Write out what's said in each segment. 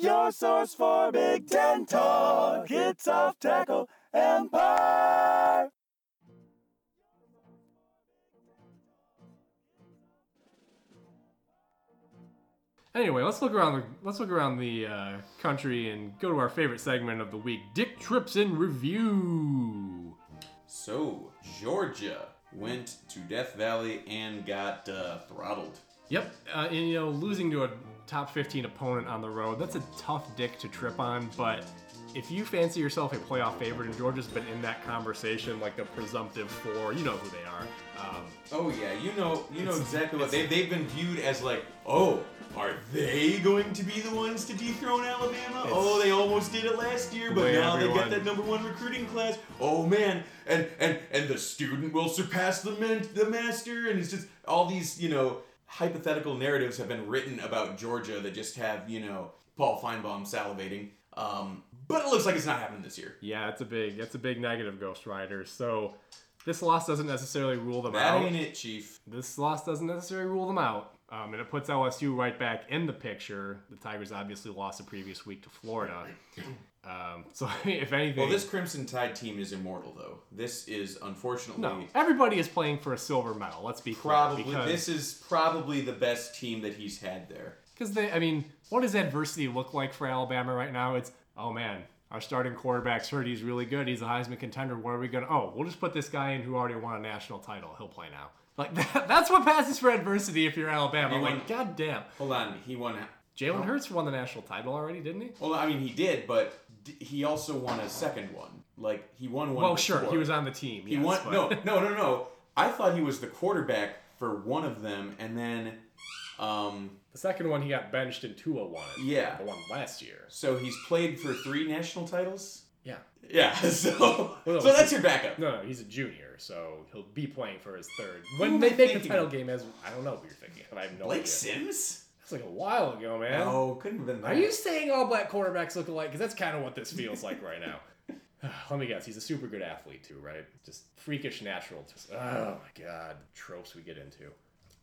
Your source for Big Ten talk. It's off tackle empire. Anyway, let's look around the let's look around the uh, country and go to our favorite segment of the week: Dick trips in review. So, Georgia went to Death Valley and got uh, throttled. Yep, uh, and you know, losing to a top 15 opponent on the road, that's a tough dick to trip on, but if you fancy yourself a playoff favorite, and Georgia's been in that conversation like the presumptive four, you know who they are. Um, Oh yeah, you know, you know exactly what they they've been viewed as like. Oh, are they going to be the ones to dethrone Alabama? oh, they almost did it last year, but now they everyone- got that number one recruiting class. Oh man, and and and the student will surpass the men, the master, and it's just all these you know hypothetical narratives have been written about Georgia that just have you know Paul Finebaum salivating. Um, but it looks like it's not happening this year. yeah, it's a big, it's a big negative, Ghost Rider. So this loss doesn't necessarily rule them That out. ain't it, Chief. This loss doesn't necessarily rule them out. Um, and it puts LSU right back in the picture. The Tigers obviously lost the previous week to Florida. Um, so if anything, Well, this Crimson Tide team is immortal, though. This is unfortunately no, everybody is playing for a silver medal. Let's be clear, probably because this is probably the best team that he's had there. because they. I mean, what does adversity look like for Alabama right now? It's oh man, our starting quarterback's hurt. He's really good. He's a Heisman contender. What are we gonna? Oh, we'll just put this guy in who already won a national title. He'll play now. Like that, that's what passes for adversity if you're Alabama. He like won- god. Hold on, he won. Jalen Hurts won the national title already, didn't he? Well, I mean, he did, but he also won a second one. Like he won one. Well, sure, he was on the team. He yes, won. but- No, no, no, no. I thought he was the quarterback for one of them, and then, um, The second one he got benched and Tua won it. Yeah. The one last year. so he's played for three national titles. Yeah. Yeah, so Well, so that's your backup. No, no, he's a junior, so he'll be playing for his third. When am they make the title of? game, as I don't know what you're thinking. but I have no Blake idea. Sims? That's like a while ago, man. No, couldn't have been that. Are you saying all black quarterbacks look alike? Because that's kind of what this feels like right now. Let me guess. He's a super good athlete too, right? Just freakish natural. Just oh my god, tropes we get into.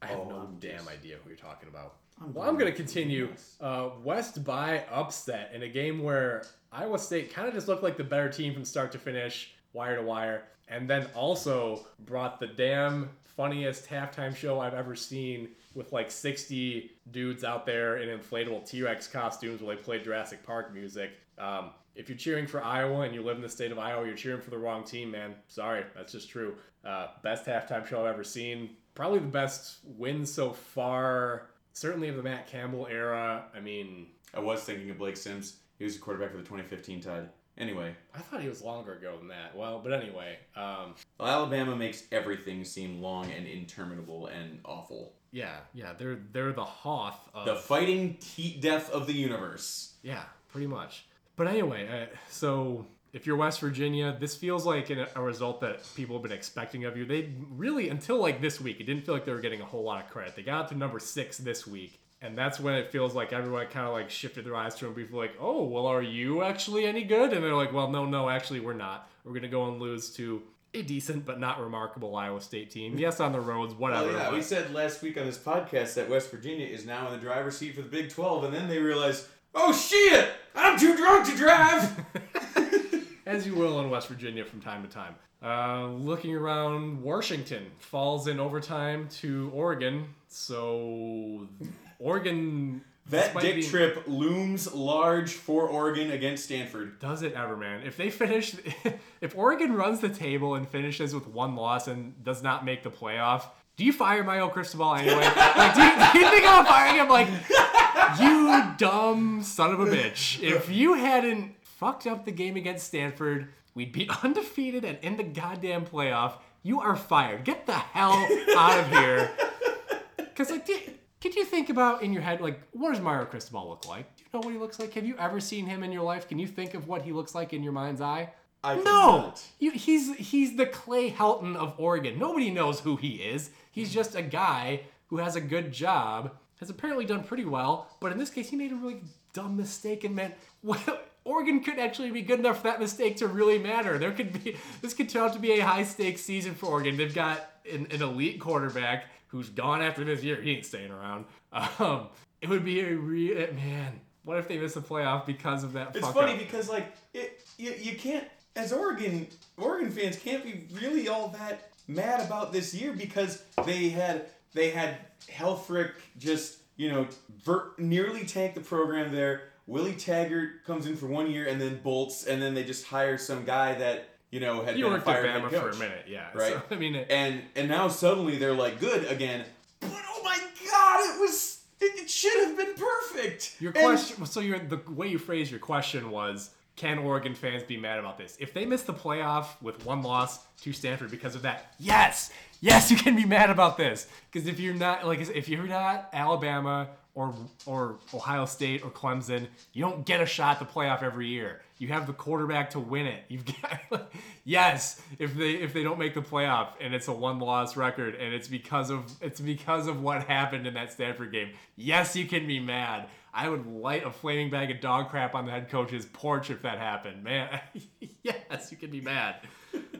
I have Oh, no I'm damn just- idea who you're talking about. I'm well, I'm going to continue. Uh, West by upset in a game where Iowa State kind of just looked like the better team from start to finish, wire to wire, and then also brought the damn funniest halftime show I've ever seen with like 60 dudes out there in inflatable T Rex costumes while they play Jurassic Park music. Um, if you're cheering for Iowa and you live in the state of Iowa, you're cheering for the wrong team, man. Sorry, that's just true. Uh, best halftime show I've ever seen. Probably the best win so far. Certainly of the Matt Campbell era. I mean, I was thinking of Blake Sims. He was the quarterback for the 2015 Tide. Anyway, I thought he was longer ago than that. Well, but anyway, um, Alabama makes everything seem long and interminable and awful. yeah, yeah, they're they're the Hoth of The fighting heat death of the universe. Yeah, pretty much. But anyway, uh, so if you're West Virginia, this feels like an, a result that people have been expecting of you. They really, until like this week, it didn't feel like they were getting a whole lot of credit. They got to number six this week. And that's when it feels like everyone kind of like shifted their eyes to them. People like, oh, well, are you actually any good? And they're like, well, no, no, actually, we're not. We're going to go and lose to a decent but not remarkable Iowa State team. Yes, on the roads, whatever. Oh yeah, we said last week on this podcast that West Virginia is now in the driver's seat for the Big 12, and then they realized, oh shit, I'm too drunk to drive. as you will in West Virginia from time to time. Uh, looking around, Washington falls in overtime to Oregon. So Oregon. that dick being- trip looms large for Oregon against Stanford. Does it ever, man? If they finish, if Oregon runs the table and finishes with one loss and does not make the playoff, do you fire Mario Cristobal anyway? like, do you, do you think I'm firing him? Like, you dumb son of a bitch. If you hadn't fucked up the game against Stanford, we'd be undefeated and in the goddamn playoff. You are fired. Get the hell out of here. Because, like, did, could you think about in your head, like, what does Mario Cristobal look like? Do you know what he looks like? Have you ever seen him in your life? Can you think of what he looks like in your mind's eye? I No, you, he's he's the Clay Helton of Oregon. Nobody knows who he is. He's just a guy who has a good job, has apparently done pretty well, but in this case, he made a really dumb mistake and meant well, Oregon could actually be good enough for that mistake to really matter. There could be this could turn out to be a high stakes season for Oregon. They've got an, an elite quarterback who's gone after this year. He ain't staying around. Um, it would be a real man. What if they miss the playoff because of that? It's funny up? because like it, you, you can't as Oregon Oregon fans can't be really all that mad about this year because they had they had Helfrich just you know ver- nearly tank the program there. Willie Taggart comes in for one year and then bolts, and then they just hire some guy that you know had You been at fired head Bama for a minute, yeah. Right. So, I mean, it, and and now suddenly they're like good again. But oh my god, it was it, it should have been perfect. your And- question. So your the way you phrased your question was, can Oregon fans be mad about this? If they miss the playoff with one loss to Stanford because of that, yes, yes, you can be mad about this. Because if you're not like if you're not Alabama or or Ohio State or Clemson, you don't get a shot at the playoff every year. You have the quarterback to win it. You've got yes. If they if they don't make the playoff and it's a one loss record and it's because of it's because of what happened in that Stanford game. Yes, you can be mad. I would light a flaming bag of dog crap on the head coach's porch if that happened, man. yes, you can be mad.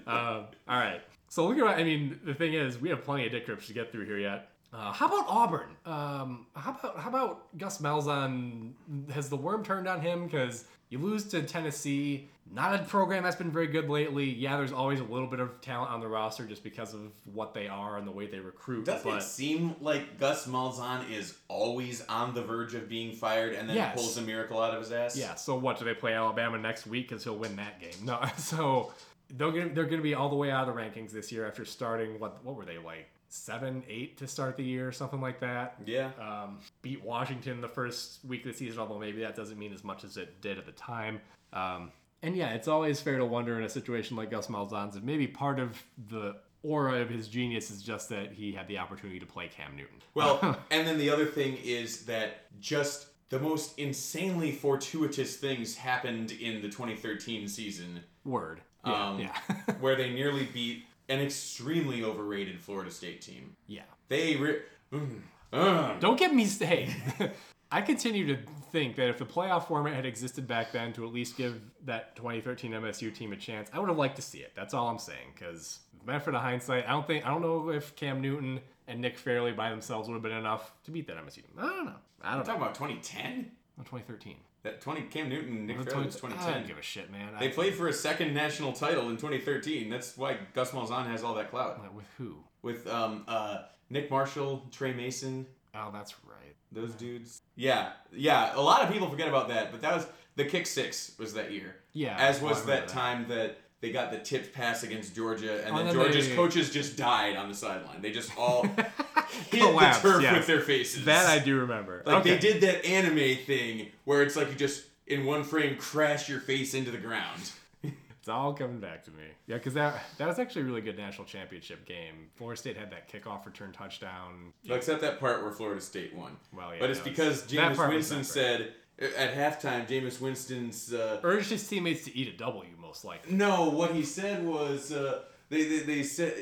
Um, all right. So look at what I mean, the thing is, we have plenty of dick rips to get through here yet. Uh, how about Auburn? Um, how about how about Gus Malzahn? Has the worm turned on him? Because you lose to Tennessee, not a program that's been very good lately. Yeah, there's always a little bit of talent on the roster just because of what they are and the way they recruit. Doesn't but it seem like Gus Malzahn is always on the verge of being fired and then Yes. pulls a miracle out of his ass? Yeah. So what do they play Alabama next week? Because he'll win that game. No. So they're gonna they're gonna be all the way out of the rankings this year after starting what what were they like seven eight to start the year something like that. Yeah. Um, beat Washington the first week of the season, although maybe that doesn't mean as much as it did at the time. Um, and yeah, it's always fair to wonder in a situation like Gus Malzahn's, maybe part of the aura of his genius is just that he had the opportunity to play Cam Newton. Well, and then the other thing is that just the most insanely fortuitous things happened in the 2013 season Word. Yeah. Um, yeah. where they nearly beat an extremely overrated Florida State team. yeah. They re- mm, uh, Don't get me hey. I continue to think that if the playoff format had existed back then to at least give that 2013 MSU team a chance, I would have liked to see it. That's all I'm saying. Because benefit of hindsight, I don't think I don't know if Cam Newton and Nick Fairley by themselves would have been enough to beat that MSU team. I don't know. I don't know. talking about 2010. Oh, 2013. That 20 Cam Newton Nick Fairley was 20 I 2010. don't give a shit, man. They I, played for a second national title in 2013. That's why Gus Malzahn has all that clout. with who? With um, uh, Nick Marshall, Tre Mason, Oh, that's right. those dudes. Yeah, yeah. A lot of people forget about that, but that was the kick six was that year. Yeah, As was I that that. time that they got the tipped pass against Georgia, and Oh, then then Georgia's they- coaches just died on the sideline. They just all hit Collapsed, the turf yes. with their faces. That I do remember. Like okay. they did that anime thing where it's like you just in one frame crash your face into the ground. It's all coming back to me. Yeah, because that that was actually a really good national championship game. Florida State had that kickoff return touchdown. Except that part where Florida State won. Well, yeah, but it's because Jameis Winston said at halftime, Jameis Winston's uh, Urged his teammates to eat a W, most likely. no, what he said was uh, they, they they said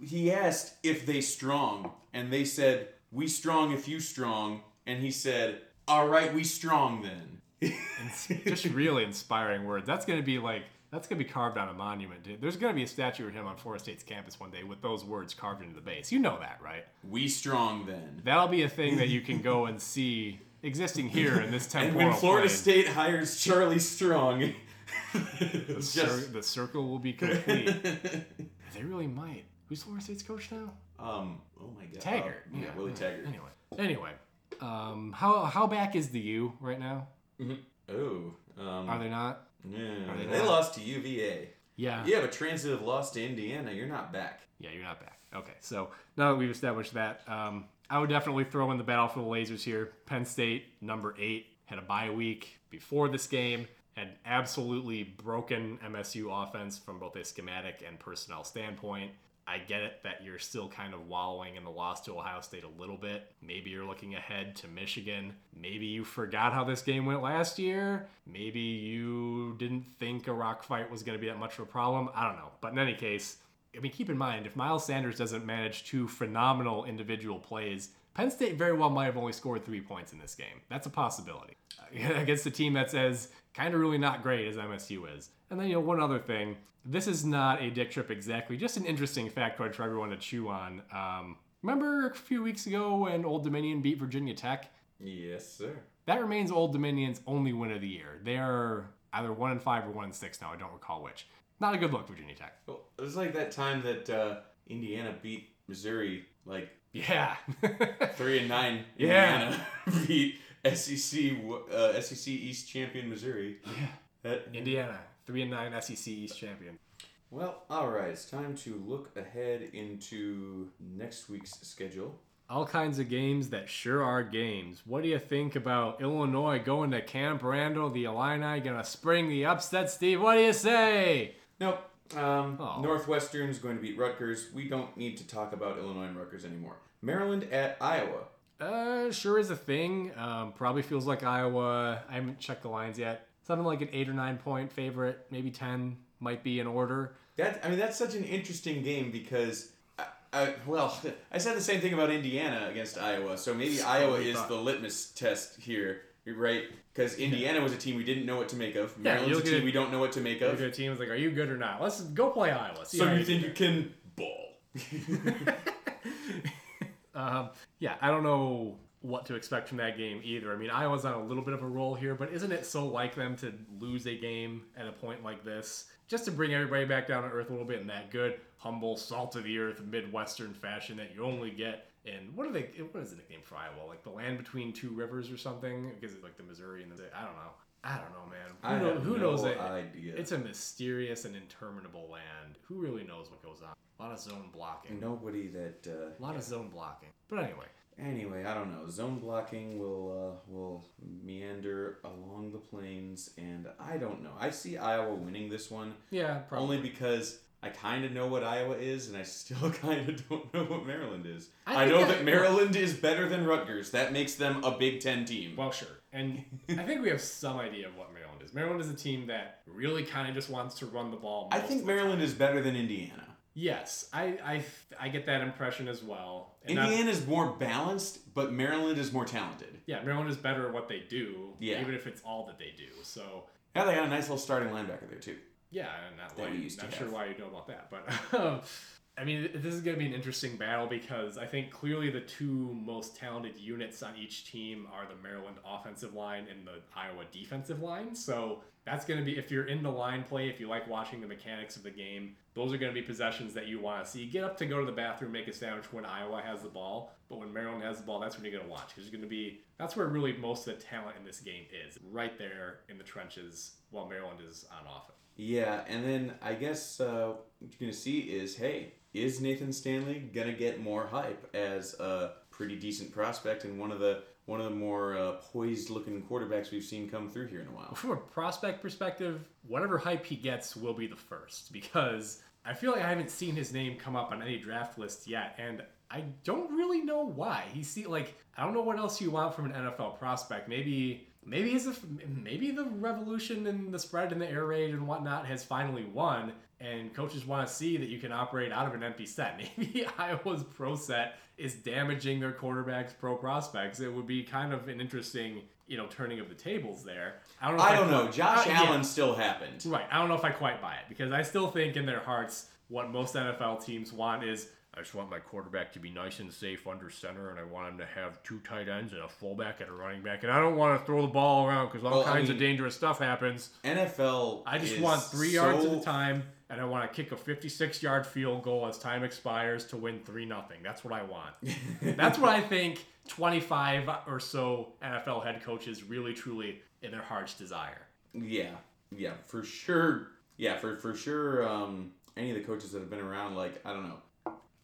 he asked if they strong, and they said we strong if you strong, and he said all right we strong then. Just really inspiring words. That's gonna be like that's gonna be carved on a monument. Dude. There's gonna be a statue of him on Florida State's campus one day with those words carved into the base. You know that, right? we strong then. That'll be a thing that you can go and see existing here in this And when Florida plane. State hires Charlie Strong, the, cir- just the circle will be complete. they really might. Who's Florida State's coach now? um oh my god Taggart. Oh, yeah, Willie Taggart. Anyway, anyway, um, how how back is the U right now? Oh, um, Are they not? yeah, they they not? lost to UVA. Yeah. You have a transitive loss to Indiana. You're not back. Yeah, you're not back. Okay, so now that we've established that, um, I would definitely throw in the battle for the lasers here. Penn State, number eight, had a bye week before this game, had absolutely broken MSU offense from both a schematic and personnel standpoint. I get it that you're still kind of wallowing in the loss to Ohio State a little bit. Maybe you're looking ahead to Michigan. Maybe you forgot how this game went last year. Maybe you didn't think a rock fight was going to be that much of a problem. I don't know. But in any case, I mean, keep in mind, if Miles Sanders doesn't manage two phenomenal individual plays, Penn State very well might have only scored three points in this game. That's a possibility against a team that's as kind of really not great as MSU is. And then, you know, one other thing this is not a dick trip exactly, just an interesting factoid for everyone to chew on. Um, remember a few weeks ago when Old Dominion beat Virginia Tech? Yes, sir. That remains Old Dominion's only win of the year. They are either one and five or one and six now. I don't recall which. Not a good look, Virginia Tech. Well, it was like that time that uh, Indiana beat Missouri, like Yeah. three and nine. Yeah. Beat SEC uh, SEC East champion Missouri. yeah. That- Indiana, three and nine SEC East champion. well, all right. It's time to look ahead into next week's schedule. All kinds of games that sure are games. What do you think about Illinois going to Camp Randall? The Illini gonna spring the upset, Steve? What do you say? Nope. Um, Oh. Northwestern's going to beat Rutgers. We don't need to talk about Illinois and Rutgers anymore. Maryland at Iowa. Uh, sure is a thing. Um, probably feels like Iowa. I haven't checked the lines yet. Something like an eight or nine point favorite, maybe ten might be in order. That I mean, that's such an interesting game because, I, I, well, I said the same thing about Indiana against Iowa. So maybe Iowa is the litmus test here, right? Because Indiana was a team we didn't know what to make of. Yeah, Maryland's you a team we don't know what to make of. team is like, are you good or not? Let's go play Iowa. So you think you can ball? um, yeah, I don't know what to expect from that game either. I mean, Iowa's on a little bit of a roll here, but isn't it so like them to lose a game at a point like this? Just to bring everybody back down to earth a little bit in that good, humble, salt of the earth, Midwestern fashion that you only get in what are they? What is the nickname for Iowa? Like the land between two rivers or something? Because it's like the Missouri and the I don't know. I don't know, man. Who, I know- have who no knows it? idea. It's a mysterious and interminable land. Who really knows what goes on? A lot of zone blocking. Nobody that. Uh, A lot of zone blocking. But anyway, Anyway, I don't know. Zone blocking will uh, will meander along the plains, and I don't know. I see Iowa winning this one yeah, probably. only because I kind of know what Iowa is, and I still kind of don't know what Maryland is. I I, know that Maryland is better than Rutgers. That makes them a Big Ten team. Well, sure. And I think we have some idea of what Maryland is. Maryland is a team that really kind of just wants to run the ball. I think Maryland time. is better than Indiana. Yes, I, I, I get that impression as well. And Indiana is more balanced, but Maryland is more talented. yeah, Maryland is better at what they do, Yeah. even if it's all that they do. So, Yeah, they got a nice little starting linebacker there too. yeah, and not, That why, used to not sure have. why you know about that. But, um, I mean, this is going to be an interesting battle because I think clearly the two most talented units on each team are the Maryland offensive line and the Iowa defensive line. So that's going to be, if you're into line play, if you like watching the mechanics of the game, those are going to be possessions that you want to see. Get up to go to the bathroom, make a sandwich when Iowa has the ball. But when Maryland has the ball, that's when you're going to watch. Because going to be, that's where really most of the talent in this game is. Right there in the trenches while Maryland is on offense. Yeah, and then I guess uh, what you're gonna see is, hey, is Nathan Stanley gonna get more hype as a pretty decent prospect and one of the one of the more uh, poised-looking quarterbacks we've seen come through here in a while? From a prospect perspective, whatever hype he gets will be the first because I feel like I haven't seen his name come up on any draft list yet, and I don't really know why. He see like I don't know what else you want from an NFL prospect. Maybe maybe his maybe the revolution and the spread and the air raid and whatnot has finally won, and coaches want to see that you can operate out of an empty set. Maybe Iowa's pro set is damaging their quarterbacks' pro prospects. It would be kind of an interesting, you know, turning of the tables there. I don't know. I don't know. quite- Josh Uh, yeah. Allen still happened. Right. I don't know if I quite buy it because I still think in their hearts what most NFL teams want is I just want my quarterback to be nice and safe under center, and I want him to have two tight ends and a fullback and a running back, and I don't want to throw the ball around because all Well, I kinds of dangerous stuff happens. NFL. I just want three yards at a time, and I want to kick a 56 yard field goal as time expires to win 3 nothing. That's what I want. That's what I think 25 or so NFL head coaches really, truly, in their hearts desire. Yeah, yeah, for sure. Yeah, for for sure. Um, any of the coaches that have been around, like I don't know.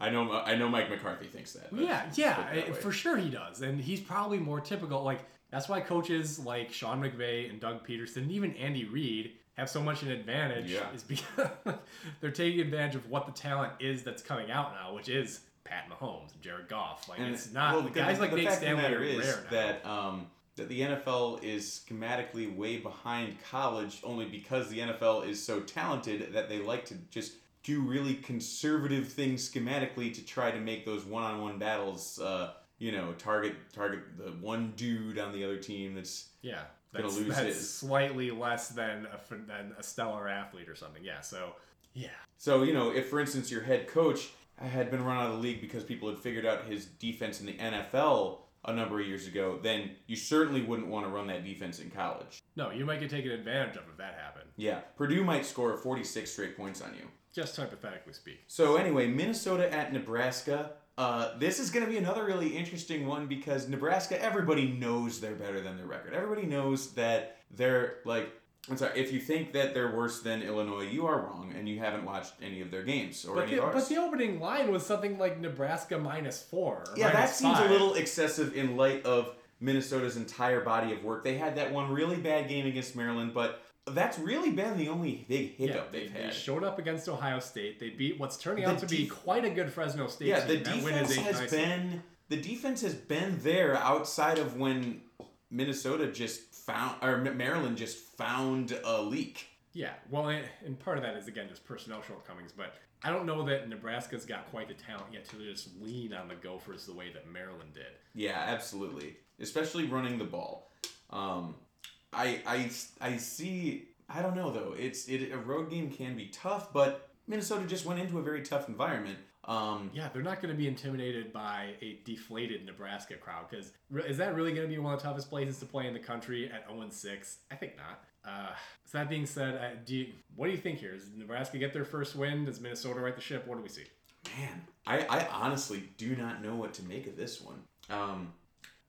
I know. I know. Mike McCarthy thinks that. Yeah, yeah, that for sure he does, and he's probably more typical. Like That's why coaches like Sean McVay and Doug Pederson, and even Andy Reid, have so much an advantage. Yeah. Is because they're taking advantage of what the talent is that's coming out now, which is Pat Mahomes and Jared Goff. Like it's not well, the guys like the Nate the Stanley are is rare now. that um, that the NFL is schematically way behind college only because the NFL is so talented that they like to just do really conservative things schematically to try to make those one-on-one battles. Uh, you know, target target the one dude on the other team that's Yeah, gonna lose that's his. slightly less than a than a stellar athlete or something. Yeah, so yeah, So, you know, if for instance your head coach had been run out of the league because people had figured out his defense in the NFL a number of years ago, then you certainly wouldn't want to run that defense in college. no, you might get taken advantage of if that happened. Yeah, Purdue might score 46 straight points on you. Just hypothetically speaking. So, anyway, Minnesota at Nebraska. Uh, this is going to be another really interesting one because Nebraska, everybody knows they're better than their record. Everybody knows that they're like, I'm sorry, if you think that they're worse than Illinois, you are wrong and you haven't watched any of their games or But any the, of ours. but the opening line was something like Nebraska minus four. Yeah, that seems five. a little excessive in light of Minnesota's entire body of work. They had that one really bad game against Maryland, but that's really been the only big Yeah, hiccup they, they've they had. showed up against Ohio State. They beat what's turning The out to be quite a good Fresno State yeah, the defense has nice. been the defense has been there outside of when Minnesota just found or Maryland just found a leak. Yeah, well, and, and part of that is again just personnel shortcomings, but I don't know that Nebraska's got quite the talent yet to just lean on the Gophers the way that Maryland did. Yeah, absolutely. Especially running the ball. Um, I, I, I see. I don't know though. It's it a road game can be tough, but Minnesota just went into a very tough environment. Um, Yeah, they're not going to be intimidated by a deflated Nebraska crowd because is that really going to be one of the toughest places to play in the country at 0 6? I think not. Uh, so that being said, I, do you, what do you think here? Does Nebraska get their first win? Does Minnesota right the ship? What do we see? man, I, I honestly do not know what to make of this one. Um,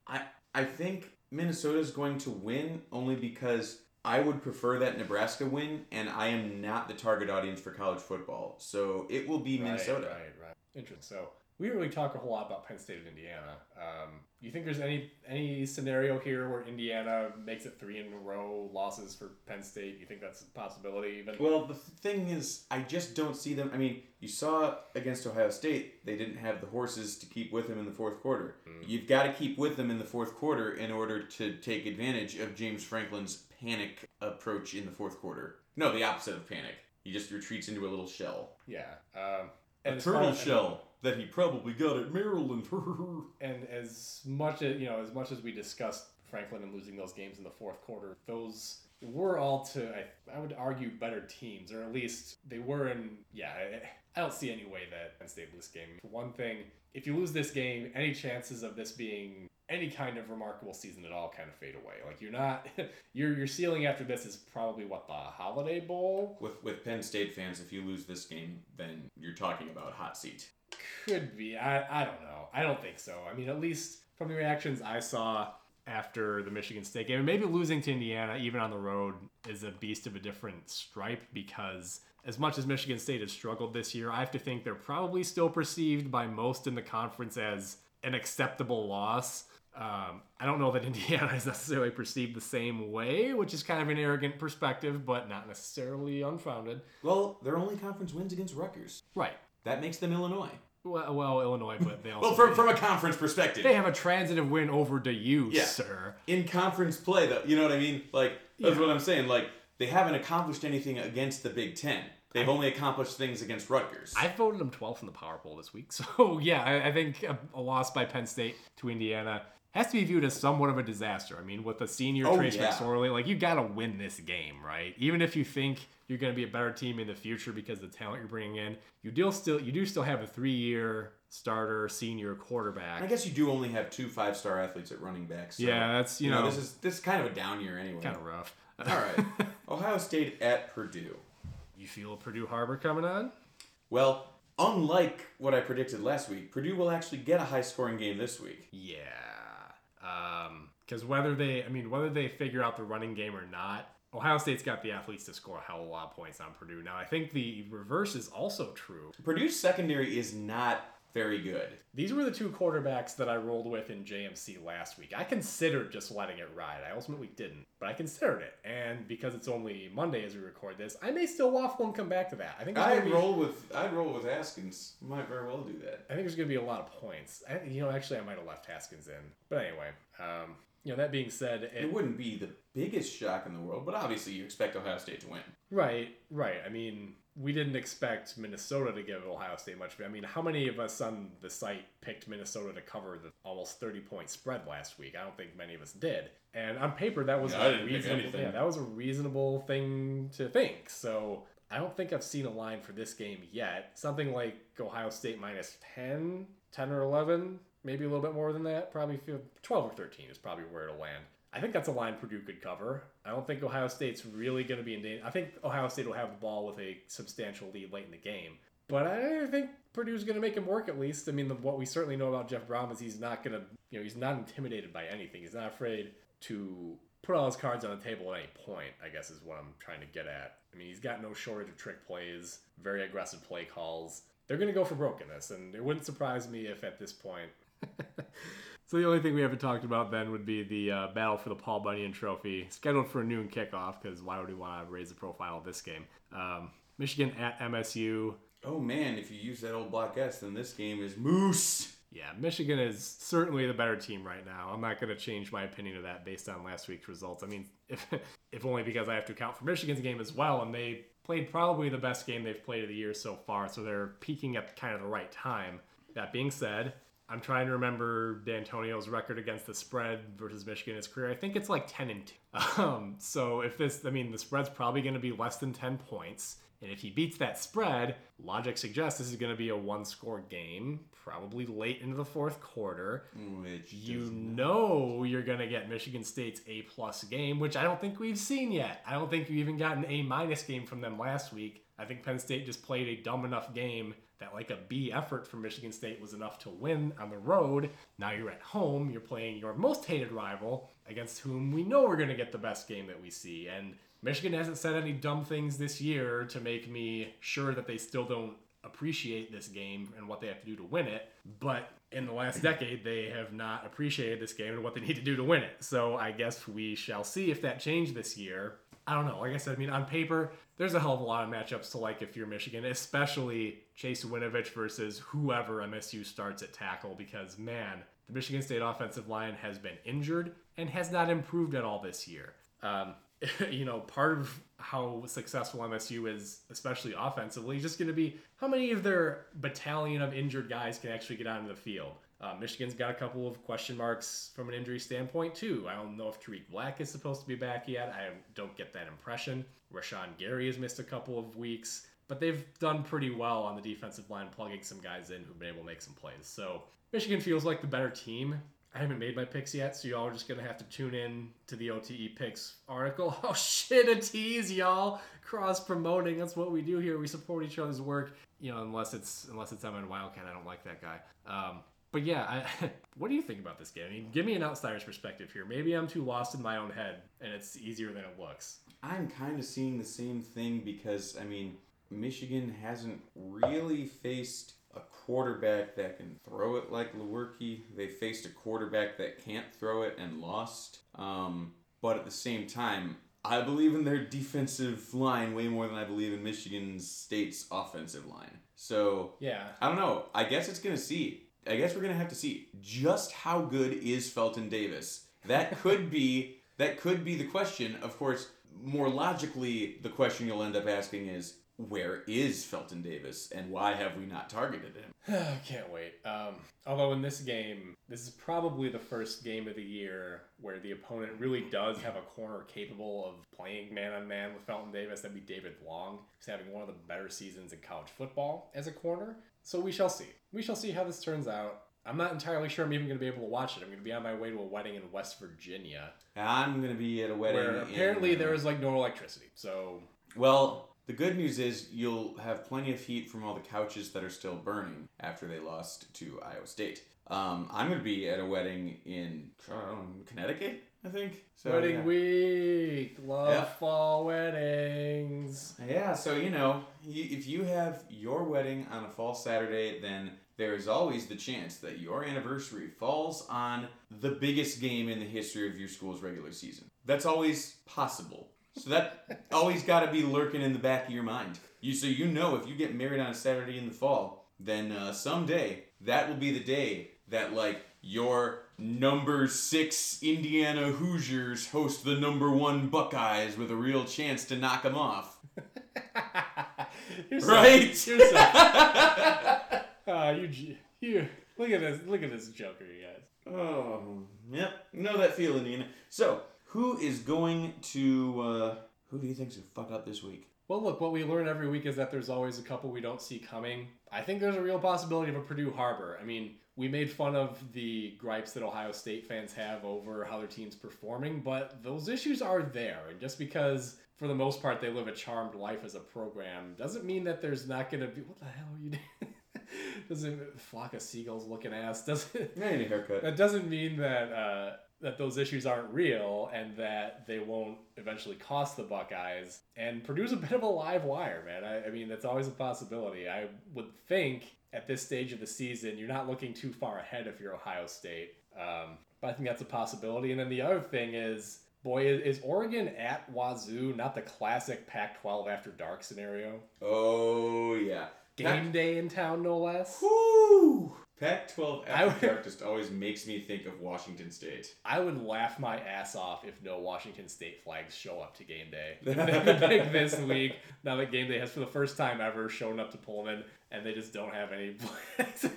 I I think Minnesota's going to win only because I would prefer that Nebraska win, and I am not the target audience for college football, so it will be Minnesota. Right, right, right. Interesting. So we didn't really talk a whole lot about Penn State and Indiana. Um, you think there's any any scenario here where Indiana makes it three in a row losses for Penn State? You think that's a possibility? Even Well, the thing is, I just don't see them. I mean, you saw against Ohio State, they didn't have the horses to keep with them in the fourth quarter. You've got to keep with them in the fourth quarter in order to take advantage of James Franklin's panic approach in the fourth quarter. No, the opposite of panic. He just retreats into a little shell. yeah. Um, A turtle far- shell that he probably got at Maryland. And as much as you know, as much as we discussed Franklin and losing those games in the fourth quarter, those were all to I, I would argue better teams, or at least they were in. Yeah, I, I don't see any way that Penn State lose this game. For one thing, if you lose this game, any chances of this being any kind of remarkable season at all kind of fade away. Like you're not your your ceiling after this is probably what the Holiday Bowl with with Penn State fans, if you lose this game, then you're talking about hot seat. Could be. I, I don't know. I don't think so. I mean, at least from the reactions I saw after the Michigan State game, maybe losing to Indiana, even on the road, is a beast of a different stripe because as much as Michigan State has struggled this year, I have to think they're probably still perceived by most in the conference as an acceptable loss. Um, I don't know that Indiana is necessarily perceived the same way, which is kind of an arrogant perspective, but not necessarily unfounded. Well, their only conference wins against Rutgers. Right. That makes them Illinois. Well, well Illinois, but they also Well, from, from a conference perspective. they have a transitive win over to you, Yeah. sir. in conference play though you know what i mean like that's Yeah. what i'm saying like they haven't accomplished anything against the big ten they've only accomplished things against rutgers I voted them 12th in the Power Poll this week. So, yeah, I, I think a, a loss by Penn State to Indiana has to be viewed as somewhat of a disaster. I mean, with the senior Oh, Trace yeah. McSorley, like, you got to win this game, right? Even if you think you're going to be a better team in the future because of the talent you're bringing in, you do still you do still have a three year starter senior quarterback. i guess you do only have two five star athletes at running back so, yeah, that's, you, know, this is this is kind of a down year anyway kind of rough. all right ohio state at purdue you feel Purdue Harbor coming on? well unlike what i predicted last week purdue will actually get a high scoring game this week Yeah. Um, because whether they, I mean, whether they figure out the running game or not, Ohio State's got the athletes to score a hell of a lot of points on Purdue. Now, I think the reverse is also true. purdue's secondary is not very good. These were the two quarterbacks that I rolled with in JMC last week. I considered just letting it ride. I ultimately didn't, but I considered it. And because it's only Monday as we record this, I may still waffle and come back to that. I think I'd be, roll with I'd roll with Haskins. Might very well do that. I think there's going to be a lot of points. I, you know, actually, I might have left Haskins in. But anyway, um, you know, that being said, it, It wouldn't be the biggest shock in the world, but obviously you expect Ohio State to win. Right, right. I mean, we didn't expect Minnesota to give Ohio State much. I mean, how many of us on the site picked Minnesota to cover the almost 30 point spread last week? I don't think many of us did. And on paper, that was Yeah, a reasonable. Yeah, that was a reasonable thing to think. So I don't think I've seen a line for this game yet. Something like Ohio State minus 10, 10 or 11, maybe a little bit more than that. Probably 12 or 13 is probably where it'll land. I think that's a line Purdue could cover. I don't think Ohio State's really going to be in danger. I think Ohio State will have the ball with a substantial lead late in the game. But I think Purdue's going to make him work at least. I mean, the, what we certainly know about Jeff Brohm is he's not going to, you know, he's not intimidated by anything. He's not afraid to put all his cards on the table at any point, I guess is what I'm trying to get at. I mean, he's got no shortage of trick plays, very aggressive play calls. They're going to go for broke in this, and it wouldn't surprise me if at this point. so the only thing we haven't talked about then would be the uh, battle for the Paul Bunyan Trophy, scheduled for a noon kickoff. Because why would we want to raise the profile of this game? Um, Michigan at MSU. Oh man, if you use that old block S, then this game is moose. Yeah, Michigan is certainly the better team right now. I'm not going to change my opinion of that based on last week's results. I mean, if if only because I have to account for Michigan's game as well, and they played probably the best game they've played of the year so far, so they're peaking at kind of the right time. That being said, I'm trying to remember D'Antonio's record against the spread versus Michigan in his career. I think it's like 10 and 2. Um, so if this, I mean, the spread's probably going to be less than 10 points. And if he beats that spread, logic suggests this is going to be a one score game, probably late into the fourth quarter. Which You know you're going to get Michigan State's A plus game, which I don't think we've seen yet. I don't think you even got an A minus game from them last week. I think Penn State just played a dumb enough game that like a B effort from Michigan State was enough to win on the road. Now you're at home, you're playing your most hated rival against whom we know we're going to get the best game that we see. And Michigan hasn't said any dumb things this year to make me sure that they still don't appreciate this game and what they have to do to win it. But in the last decade, they have not appreciated this game and what they need to do to win it. So I guess we shall see if that changed this year. I don't know. Like I said, I mean, on paper, there's a hell of a lot of matchups to like if you're Michigan, especially Chase Winovich versus whoever MSU starts at tackle, because man, the Michigan State offensive line has been injured and has not improved at all this year. Um, you know, part of how successful MSU is, especially offensively, is just going to be how many of their battalion of injured guys can actually get onto the field. Uh, Michigan's got a couple of question marks from an injury standpoint too. I don't know if Tarik Black is supposed to be back yet. I don't get that impression. Rashan Gary has missed a couple of weeks, but they've done pretty well on the defensive line, plugging some guys in who've been able to make some plays. So Michigan feels like the better team. I haven't made my picks yet, so y'all are just gonna have to tune in to the OTE picks article. Oh shit, a tease, y'all! Cross promoting. That's what we do here. We support each other's work. You know, unless it's unless it's Evan Wildcat. I don't like that guy. Um, but yeah, I, what do you think about this game? I mean, give me an outsider's perspective here. Maybe I'm too lost in my own head, and it's easier than it looks. I'm kind of seeing the same thing because I mean, Michigan hasn't really faced a quarterback that can throw it like Lewerke. They faced a quarterback that can't throw it and lost. Um, but at the same time, I believe in their defensive line way more than I believe in Michigan State's offensive line. So Yeah, I don't know. I guess it's gonna see. I guess we're gonna have to see just how good is Felton Davis. That could be that could be the question. Of course, more logically, the question you'll end up asking is where is Felton Davis and why have we not targeted him? Can't wait. Um, although in this game, this is probably the first game of the year where the opponent really does have a corner capable of playing man on man with Felton Davis. That'd be David Long. He's having one of the better seasons in college football as a corner. So we shall see. We shall see how this turns out. I'm not entirely sure I'm even going to be able to watch it. I'm going to be on my way to a wedding in West Virginia, I'm gonna be at a wedding. where in, apparently uh, there is like no electricity. So Well, the good news is you'll have plenty of heat from all the couches that are still burning after they lost to Iowa State. Um, I'm going to be at a wedding in know, Connecticut, I think. So, wedding yeah. week, love Yeah. fall weddings. Yeah, so you know, if you have your wedding on a fall Saturday, then there is always the chance that your anniversary falls on the biggest game in the history of your school's regular season. That's always possible. So that always got to be lurking in the back of your mind. You so you know if you get married on a Saturday in the fall, then uh, someday that will be the day that like your number six Indiana Hoosiers host the number one Buckeyes with a real chance to knock them off. So- Right? You're so, Ah, you, you look at this. Look at this joker, you guys. Oh, yep. You know that feeling, Nina. So, who is going to, uh, who do you think's gonna fuck up this week? Well, look, what we learn every week is that there's always a couple we don't see coming. I think there's a real possibility of a Purdue Harbor. I mean, we made fun of the gripes that Ohio State fans have over how their team's performing, but those issues are there. And just because, for the most part, they live a charmed life as a program, doesn't mean that there's not going to be. What the hell are you doing? doesn't flock of seagulls looking ass doesn't need a haircut. that doesn't mean that uh, that those issues aren't real and that they won't eventually cost the Buckeyes. And produce a bit of a live wire, man. I, I mean, that's always a possibility. I would think at this stage of the season, you're not looking too far ahead if you're Ohio State. Um, but I think that's a possibility. And then the other thing is, boy, is, is Oregon at Wazoo not the classic Pac-12 after dark scenario? Oh, yeah. Game day in town, no less. Woo! Pac-12 I would- after just always makes me think of Washington State. I would laugh my ass off if no Washington State flags show up to game day. They this week, now that game day has for the first time ever shown up to Pullman, and they just don't have any.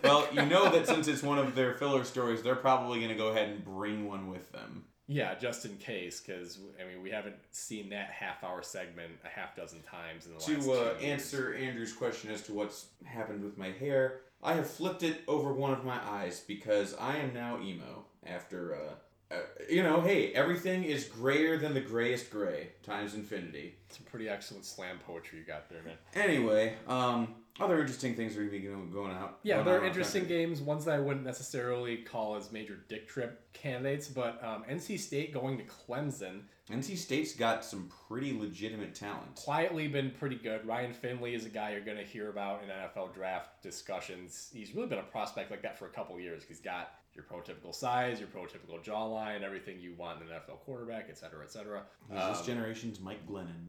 Well, you know that since it's one of their filler stories, they're probably going to go ahead and bring one with them. yeah, just in case, because I mean we haven't seen that half-hour segment a half dozen times in the last To uh, answer Andrew's question as to what's happened with my hair, I have flipped it over one of my eyes because I am now emo after, uh, uh, you know, hey, everything is grayer than the grayest gray times infinity. Some pretty excellent slam poetry you got there, man. Anyway, um, other interesting things are going to be going out. Yeah, going they're interesting country. games. Ones that I wouldn't necessarily call as major dick trip candidates, but um, NC State going to Clemson. NC State's got some pretty legitimate talent. quietly been pretty good. Ryan Finley is a guy you're going to hear about in NFL draft discussions. He's really been a prospect like that for a couple years. He's got your prototypical size, your prototypical jawline, everything you want in an NFL quarterback, et cetera, et cetera. He's this um, generation's Mike Glennon.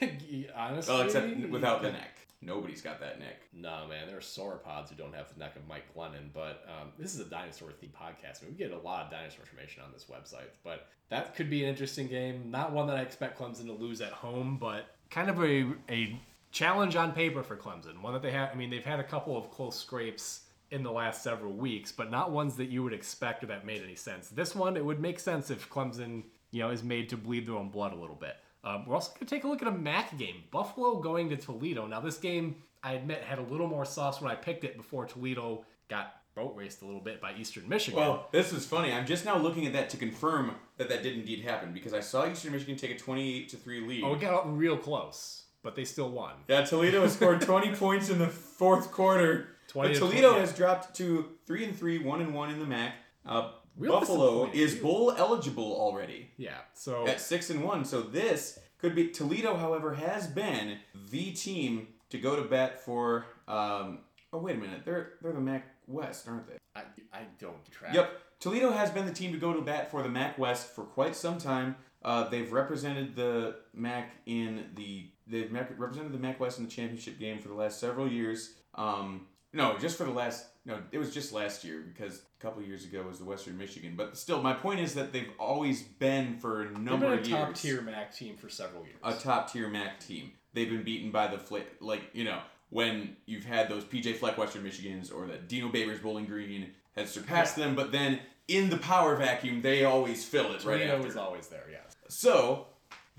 Honestly, Well, except without the neck. Nobody's got that neck. No, man, there are sauropods who don't have the neck of Mike Glennon, but um, this is a dinosaur themed podcast. I mean, we get a lot of dinosaur information on this website, but that could be an interesting game. Not one that I expect Clemson to lose at home, but kind of a, a challenge on paper for Clemson. One that they have, I mean, they've had a couple of close scrapes in the last several weeks, but not ones that you would expect or that made any sense. This one, it would make sense if Clemson, you know, is made to bleed their own blood a little bit. Um, we're also going to take a look at a MAC game. Buffalo going to Toledo. Now, this game, I admit, had a little more sauce when I picked it before Toledo got boat raced a little bit by Eastern Michigan. Well, this is funny. I'm just now looking at that to confirm that that did indeed happen because I saw Eastern Michigan take a 28 to three lead. oh, it got out real close, but they still won. Yeah, Toledo scored 20 points in the fourth quarter. 20 But to Toledo 20, has dropped to three and three, one and one in the MAC. Uh, Real Buffalo is bowl eligible already Yeah, so at six and one. So this could be Toledo. However, has been the team to go to bat for. Um, oh wait a minute, they're they're the MAC West, aren't they? I, I don't track. Yep. Toledo has been the team to go to bat for the MAC West for quite some time. Uh, they've represented the MAC in the they've Mac, represented the MAC West in the championship game for the last several years. Um, no, just for the last no, it was just last year because couple years ago was the Western Michigan. But still, my point is that they've always been for a They've number been a of top tier MAC team for several years. a top tier MAC team. They've been beaten by the fl- like you know when you've had those PJ Fleck Western Michigans or that Dino Babers Bowling Green has surpassed them, but then in the power vacuum they always fill it right Toledo is always there, yes. So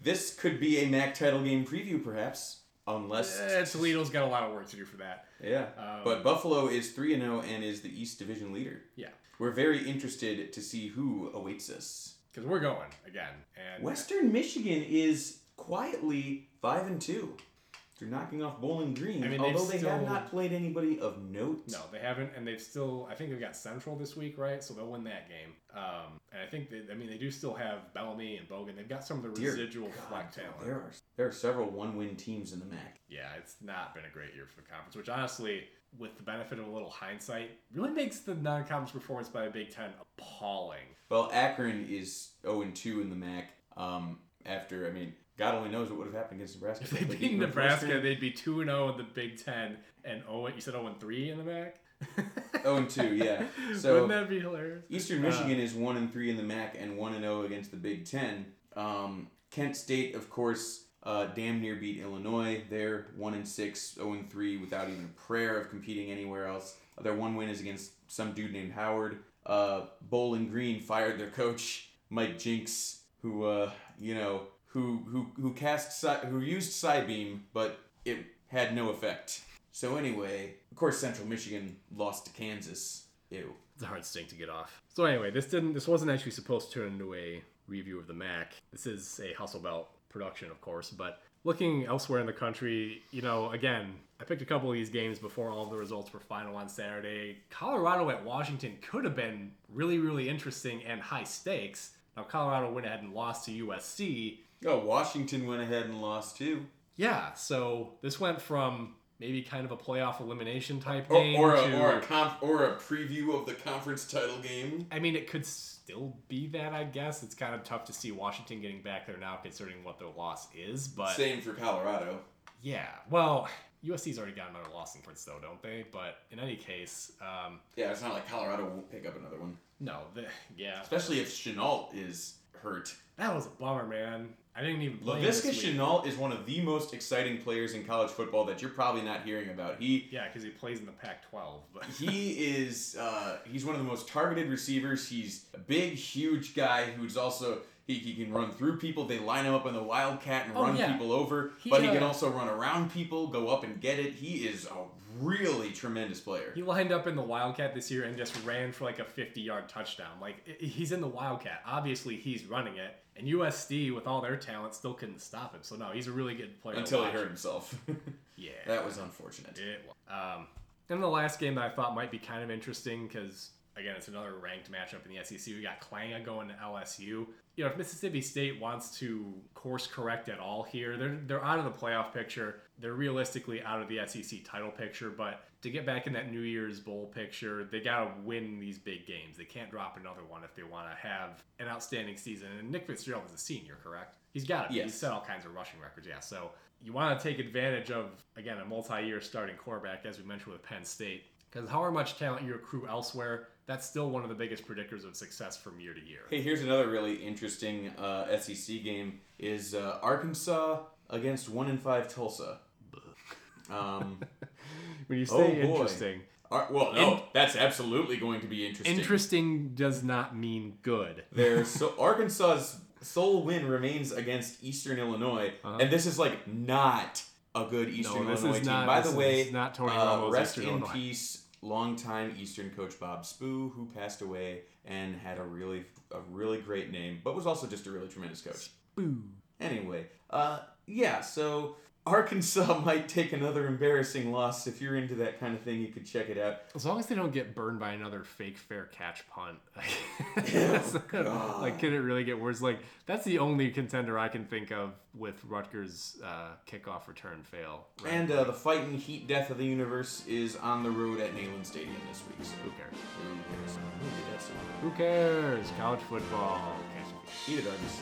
this could be a MAC title game preview, perhaps, unless Eh, Toledo's got a lot of work to do for that. yeah. Um, but Buffalo is three and zero and is the East Division leader. Yeah, We're very interested to see who awaits us. because we're going again. And Western Michigan is quietly five and two. They're knocking off Bowling Green, I mean, although they have not played anybody of note. No, they haven't, and they've still. I think they've got Central this week, right? So they'll win that game. Um, and I think they, I mean, they do still have Bellamy and Bogan. They've got some of the Dear residual God, flex talent. There are there are several one-win teams in the MAC. Yeah, it's not been a great year for the conference, which honestly, with the benefit of a little hindsight, really makes the non-conference performance by the Big Ten appalling. Well, Akron is 0 2 in the MAC. Um, after I mean, God only knows what would have happened against Nebraska. If they beat Nebraska, they'd be two and zero in the Big Ten, and oh, you said zero and three in the MAC. 0 and 2, yeah. So- wouldn't that be hilarious? Eastern Michigan is one and three in the MAC and one and zero against the Big Ten. Um, Kent State, of course, uh, damn near beat Illinois. They're one and six, zero and three, without even a prayer of competing anywhere else. Their one win is against some dude named Howard. Uh, Bowling Green fired their coach Mike Jinks, who uh, you know who who who cast who used Psybeam, but it had no effect. So anyway, of course, Central Michigan lost to Kansas. Ew. It's a hard stink to get off. So anyway, this didn't. This wasn't actually supposed to turn into a review of the MAC. This is a Hustle Belt production, of course. But looking elsewhere in the country, you know, again, I picked a couple of these games before all the results were final on Saturday. Colorado at Washington could have been really, really interesting and high stakes. Now Colorado went ahead and lost to USC. Oh, Washington went ahead and lost too. Yeah, so this went from maybe kind of a playoff elimination type Or, game or, a, to or, a comp, or a preview of the conference title game. I mean, it could still be that, I guess. It's kind of tough to see Washington getting back there now, considering what their loss is. But Same for Colorado. yeah, well, USC's already got another loss in Prince, though, don't they? But in any case, um, Yeah, it's not like Colorado won't pick up another one. no, the, yeah, Especially if Shenault is hurt. that was a bummer, man. I didn't even play him this Laviska. Shenault is one of the most exciting players in college football that you're probably not hearing about. He Yeah, because he plays in the Pac-12. But he is uh, he's one of the most targeted receivers. He's a big, huge guy who's also he, he can run through people. They line him up in the wildcat and Oh, run yeah. people over, He, but he uh, can also run around people, go up and get it. He is a really tremendous player. he lined up in the Wildcat this year and just ran for like a 50-yard touchdown. Like he's in the Wildcat. Obviously, he's running it, and USC with all their talent still couldn't stop him. So no, he's a really good player. Until he hurt himself. Yeah. that was unfortunate. It was. Um, and the last game that I thought might be kind of interesting because again, it's another ranked matchup in the SEC. We got Clanga going to LSU. You know, if Mississippi State wants to course correct at all here, they're they're out of the playoff picture. They're realistically out of the SEC title picture, but to get back in that New Year's Bowl picture, they got to win these big games. They can't drop another one if they want to have an outstanding season. And Nick Fitzgerald is a senior, correct? He's got it. Yes. He's set all kinds of rushing records. Yeah, so you want to take advantage of again a multi-year starting quarterback, as we mentioned with Penn State, because however much talent you accrue elsewhere, that's still one of the biggest predictors of success from year to year. Hey, here's another really interesting uh, SEC game: is uh, Arkansas against one in five Tulsa. Um, When you Oh, say boy. interesting, Ar- well, no, that's absolutely going to be interesting. interesting does not mean good. Their so Arkansas's sole win remains against Eastern Illinois, Uh-huh. and this is like not a good Eastern this Illinois team. not- By the way, not Tony uh, rest Eastern in Illinois. peace, longtime Eastern coach Bob Spoo, who passed away and had a really a really great name, but was also just a really tremendous coach. Boo. Anyway, uh, yeah, so Arkansas might take another embarrassing loss. If you're into that kind of thing, you could check it out. As long as they don't get burned by another fake fair catch punt. Oh, like, can it really get worse? Like, that's the only contender I can think of with Rutgers' uh, kickoff return fail. Right? And uh, the fighting heat death of the universe is on the road at Neyland Stadium this week. So who cares? who cares? Who did that so? Who cares? College football. Eat it, Argus.